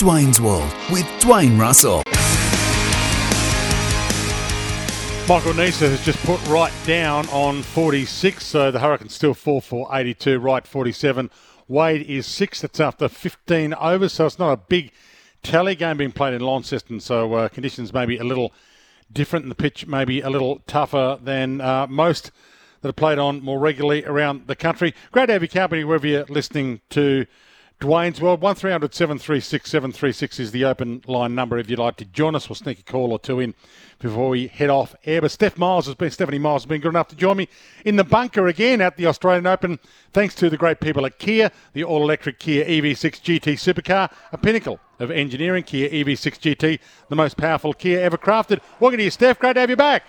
Dwayne's World with Dwayne Russell. Michael Neser has just put right down on 46, so the Hurricanes still 4 for 82, right 47. Wade is sixth. that's after 15 overs, so it's not a big tally game being played in Launceston, so uh, conditions may be a little different, and the pitch may be a little tougher than uh, most that are played on more regularly around the country. Great to have your company wherever you're listening to Dwayne's World. 1300 736 736 is the open line number if you'd like to join us. We'll sneak a call or two in before we head off air. But Steph Miles has been, Stephanie Miles has been good enough to join me in the bunker again at the Australian Open. Thanks to the great people at Kia, the all electric Kia EV6 GT supercar, a pinnacle of engineering. Kia EV6 GT, the most powerful Kia ever crafted. Welcome to you, Steph. Great to have you back.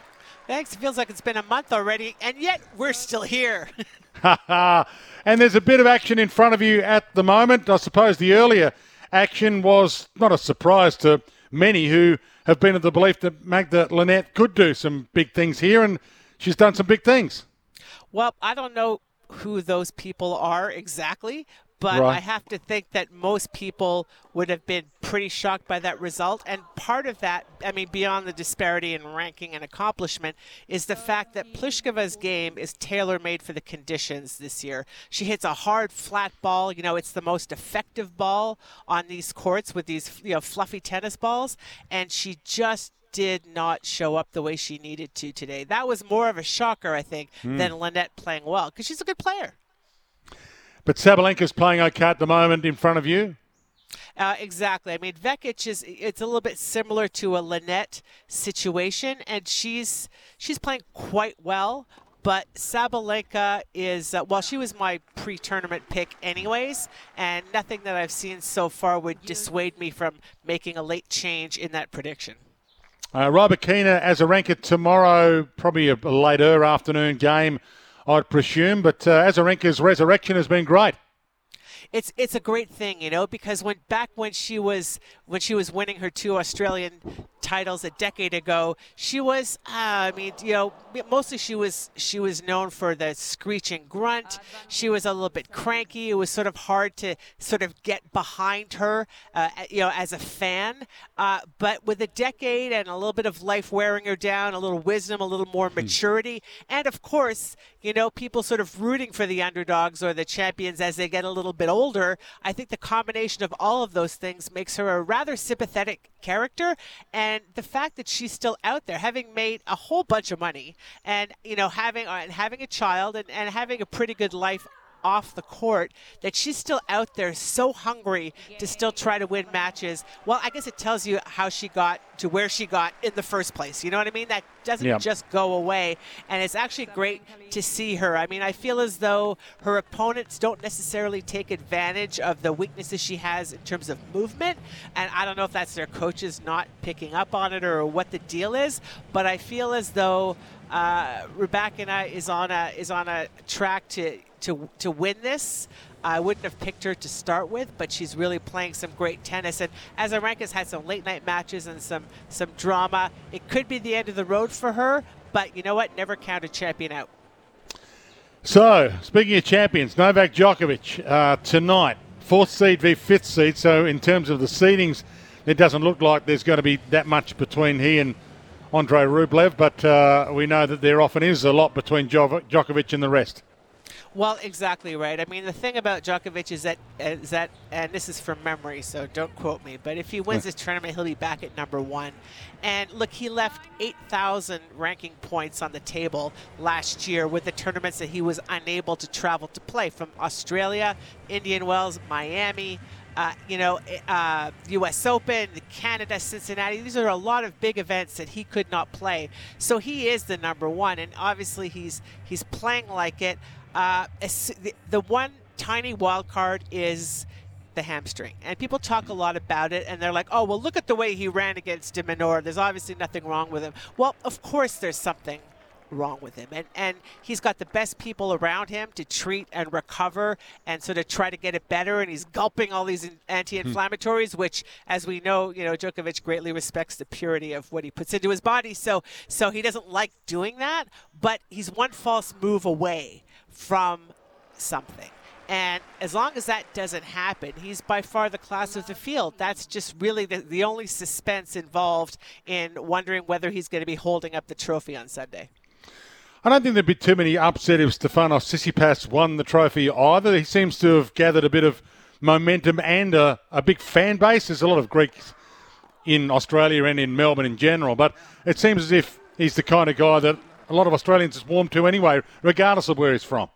Thanks. It feels like it's been a month already, and yet we're still here. and there's a bit of action in front of you at the moment. I suppose the earlier action was not a surprise to many who have been of the belief that Magda Linette could do some big things here, and she's done some big things. Well, I don't know who those people are exactly, but Right. I have to think that most people would have been pretty shocked by that result. And part of that, I mean, beyond the disparity in ranking and accomplishment, is the fact that Pliskova's game is tailor made for the conditions this year. She hits a hard, flat ball. You know, it's the most effective ball on these courts with these, you know, fluffy tennis balls. And she just did not show up the way she needed to today. That was more of a shocker, I think, than Linette playing well because she's a good player. But Sabalenka's playing okay at the moment in front of you. Uh, exactly. I mean, Vekic is it's a little bit similar to a Linette situation, and she's she's playing quite well. But Sabalenka is uh, well, she was my pre-tournament pick, anyways, and nothing that I've seen so far would dissuade me from making a late change in that prediction. Uh, Rybakina Azarenka tomorrow, probably a, later afternoon game, I'd presume. But uh, Azarenka's resurrection has been great. it's it's a great thing, you know, because when back when she was when she was winning her two Australian titles a decade ago, she was uh, I mean, you know, mostly she was she was known for the screeching grunt. She was a little bit cranky. It was sort of hard to sort of get behind her, uh, you know, as a fan. Uh, but with a decade and a little bit of life wearing her down, a little wisdom, a little more maturity, and of course, you know, people sort of rooting for the underdogs or the champions as they get a little bit older. I think the combination of all of those things makes her a rather sympathetic character. And the fact that she's still out there, having made a whole bunch of money, and you know, having uh, and having a child and, and having a pretty good life off the court that she's still out there so hungry to still try to win matches. Well, I guess it tells you how she got to where she got in the first place. You know what I mean? That doesn't Yeah. just go away. And it's actually great to see her. I mean, I feel as though her opponents don't necessarily take advantage of the weaknesses she has in terms of movement. And I don't know if that's their coaches not picking up on it or what the deal is, but I feel as though uh, Rybakina is on a is on a track to to to win this. I wouldn't have picked her to start with, but she's really playing some great tennis. And Azarenka's had some late night matches and some some drama. It could be the end of the road for her, but you know what? Never count a champion out. So, speaking of champions, Novak Djokovic uh, tonight, fourth seed v fifth seed. So, in terms of the seedings, it doesn't look like there's going to be that much between he and Andrei Rublev, but uh, we know that there often is a lot between Djokovic and the rest. Well, exactly right. I mean, the thing about Djokovic is that is that, and this is from memory, so don't quote me. But if he wins this tournament, he'll be back at number one. And look, he left 8,000 ranking points on the table last year with the tournaments that he was unable to travel to play from Australia, Indian Wells, Miami. uh, you know, uh, U.S. Open, Canada, Cincinnati. These are a lot of big events that he could not play. So he is the number one, and obviously he's he's playing like it. Uh, the, one tiny wild card is the hamstring. And people talk a lot about it, and they're like, oh, well, look at the way he ran against de Minaur. There's obviously nothing wrong with him. Well, of course there's something wrong with him. And, and he's got the best people around him to treat and recover and sort of try to get it better. And he's gulping all these anti-inflammatories, which, as we know, you know, Djokovic greatly respects the purity of what he puts into his body. So, so he doesn't like doing that, but he's one false move away from something. And as long as that doesn't happen, he's by far the class of the field. That's just really the, the only suspense involved in wondering whether he's going to be holding up the trophy on Sunday. I don't think there'd be too many upset if Stefanos Tsitsipas won the trophy either. He seems to have gathered a bit of momentum and a, a big fan base. There's a lot of Greeks in Australia and in Melbourne in general, but it seems as if he's the kind of guy that a lot of Australians is warm to anyway, regardless of where he's from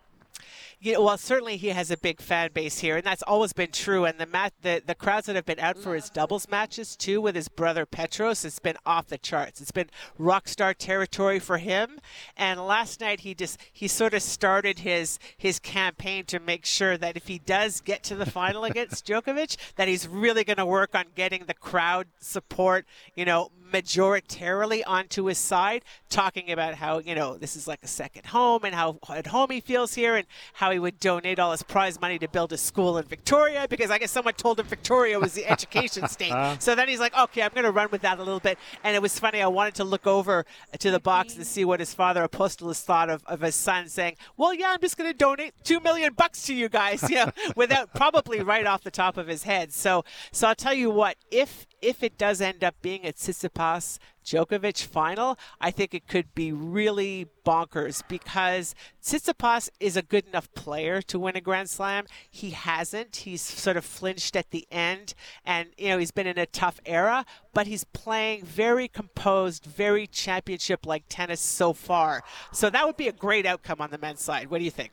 you know, well, certainly he has a big fan base here, and that's always been true. And the mat, the, the crowds that have been out for his doubles matches too with his brother Petros, it's been off the charts. It's been rock star territory for him. And last night he just he sort of started his his campaign to make sure that if he does get to the final against Djokovic, that he's really going to work on getting the crowd support. You know, majoritarily onto his side, talking about how, you know, this is like a second home and how at home he feels here and how he would donate all his prize money to build a school in Victoria because I guess someone told him Victoria was the education state. Uh-huh. So then he's like, okay, I'm going to run with that a little bit. And it was funny. I wanted to look over to the box and see what his father Apostolos thought of, of his son saying, well, yeah, I'm just going to donate two million bucks to you guys, you know, without probably right off the top of his head. So, so I'll tell you what, if if it does end up being a Tsitsipas Djokovic final, I think it could be really bonkers because Tsitsipas is a good enough player to win a Grand Slam. He hasn't. He's sort of flinched at the end, and you know he's been in a tough era, but he's playing very composed, very championship-like tennis so far. So that would be a great outcome on the men's side. What do you think?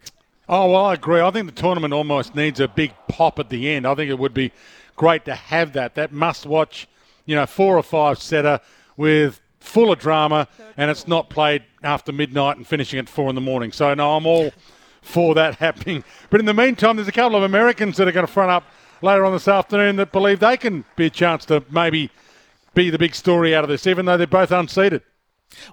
Oh well, I agree. I think the tournament almost needs a big pop at the end. I think it would be great to have that. That must watch, you know, four or five setter with full of drama, and it's not played after midnight and finishing at four in the morning. So no, I'm all for that happening. But in the meantime, there's a couple of Americans that are going to front up later on this afternoon that believe they can be a chance to maybe be the big story out of this, even though they're both unseeded.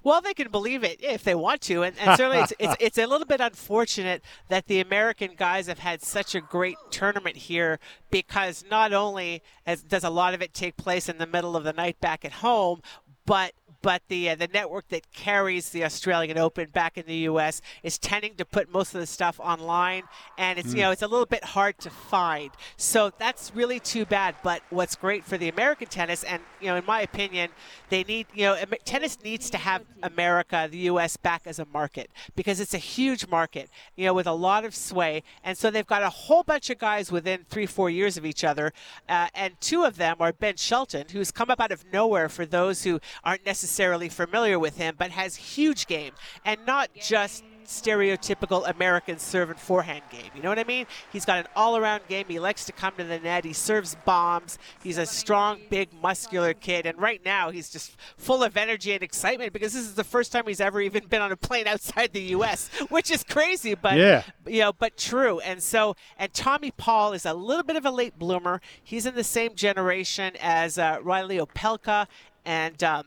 Well, they can believe it if they want to, and, and certainly it's, it's, it's a little bit unfortunate that the American guys have had such a great tournament here because not only has, does a lot of it take place in the middle of the night back at home, but but the uh, the network that carries the Australian Open back in the U.S. is tending to put most of the stuff online, and it's mm. you know it's a little bit hard to find. So that's really too bad. But what's great for the American tennis, and you know in my opinion, they need you know tennis needs to have America, the U.S. back as a market because it's a huge market, you know, with a lot of sway, and so they've got a whole bunch of guys within three four years of each other, uh, and two of them are Ben Shelton, who's come up out of nowhere for those who aren't necessarily necessarily familiar with him, but has huge game and not just stereotypical American serve and forehand game. You know what I mean? He's got an all around game. He likes to come to the net. He serves bombs. He's a strong, big, muscular kid. And right now, he's just full of energy and excitement because this is the first time he's ever even been on a plane outside the U.S., which is crazy, but, yeah. you know, but true. And so, and Tommy Paul is a little bit of a late bloomer. He's in the same generation as uh, Reilly Opelka and um,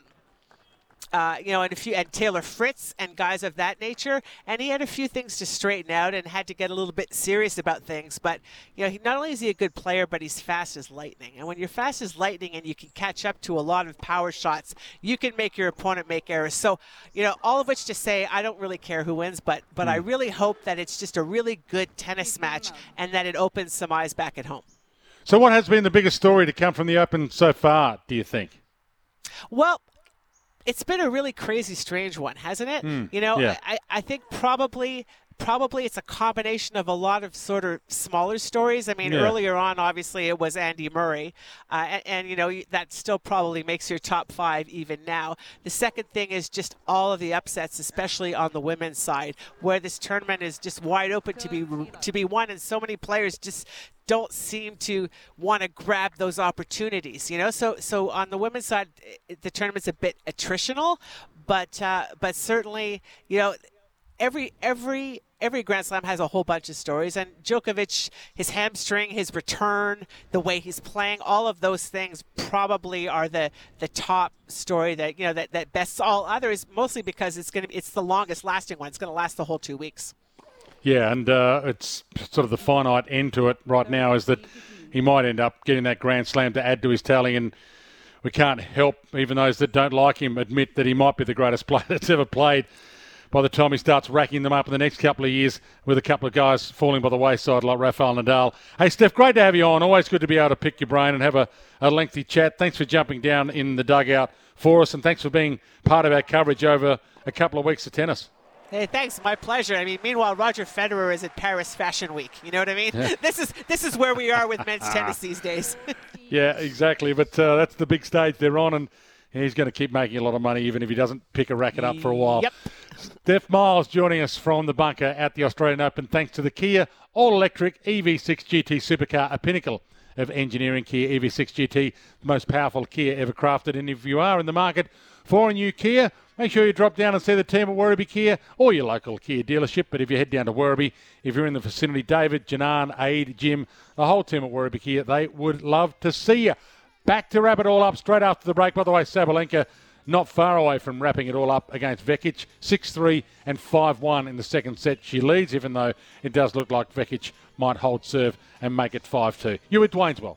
uh, you know, and a few and Taylor Fritz and guys of that nature. And he had a few things to straighten out and had to get a little bit serious about things. But you know, he, not only is he a good player, but he's fast as lightning. And when you're fast as lightning and you can catch up to a lot of power shots, you can make your opponent make errors. So you know, all of which to say, I don't really care who wins, but but mm. I hmm. really hope that it's just a really good tennis match and that it opens some eyes back at home. So, what has been the biggest story to come from the Open so far? Do you think? Well, it's been a really crazy, strange one, hasn't it? Mm, you know, yeah. I, I think probably probably it's a combination of a lot of sort of smaller stories. I mean, Yeah. earlier on, obviously, it was Andy Murray, uh, and, and you know that still probably makes your top five even now. The second thing is just all of the upsets, especially on the women's side, where this tournament is just wide open to be to be won, and so many players just don't seem to want to grab those opportunities. You know, so so on the women's side, the tournament's a bit attritional, but uh, but certainly, you know every every every Grand Slam has a whole bunch of stories, and Djokovic, his hamstring, his return, the way he's playing, all of those things probably are the the top story that you know that that bests all others. Mostly because it's gonna it's the longest lasting one. It's gonna last the whole two weeks. Yeah, and uh, it's sort of the finite end to it right now is that he might end up getting that Grand Slam to add to his tally, and we can't help, even those that don't like him, admit that he might be the greatest player that's ever played. By the time he starts racking them up in the next couple of years, with a couple of guys falling by the wayside like Rafael Nadal. Hey, Steph, great to have you on. Always good to be able to pick your brain and have a, a lengthy chat. Thanks for jumping down in the dugout for us, and thanks for being part of our coverage over a couple of weeks of tennis. Hey, thanks. My pleasure. I mean, meanwhile, Roger Federer is at Paris Fashion Week. You know what I mean? this is this is where we are with men's tennis these days. Yeah, exactly. But uh, that's the big stage they're on, and he's going to keep making a lot of money even if he doesn't pick a racket up for a while. Yep. Steph Miles joining us from the bunker at the Australian Open, thanks to the Kia all electric EV6 GT supercar, a pinnacle of engineering. Kia EV6 GT, the most powerful Kia ever crafted. And if you are in the market for a new Kia, make sure you drop down and see the team at Werribee Kia or your local Kia dealership. But if you head down to Werribee, if you're in the vicinity, David, Janan, Aid, Jim, the whole team at Werribee Kia, they would love to see you. Back to wrap it all up straight after the break. By the way, Sabalenka not far away from wrapping it all up against Vekic. 6-3 and 5-1 in the second set. She leads, even though it does look like Vekic might hold serve and make it 5-2. You with Dwayne's World.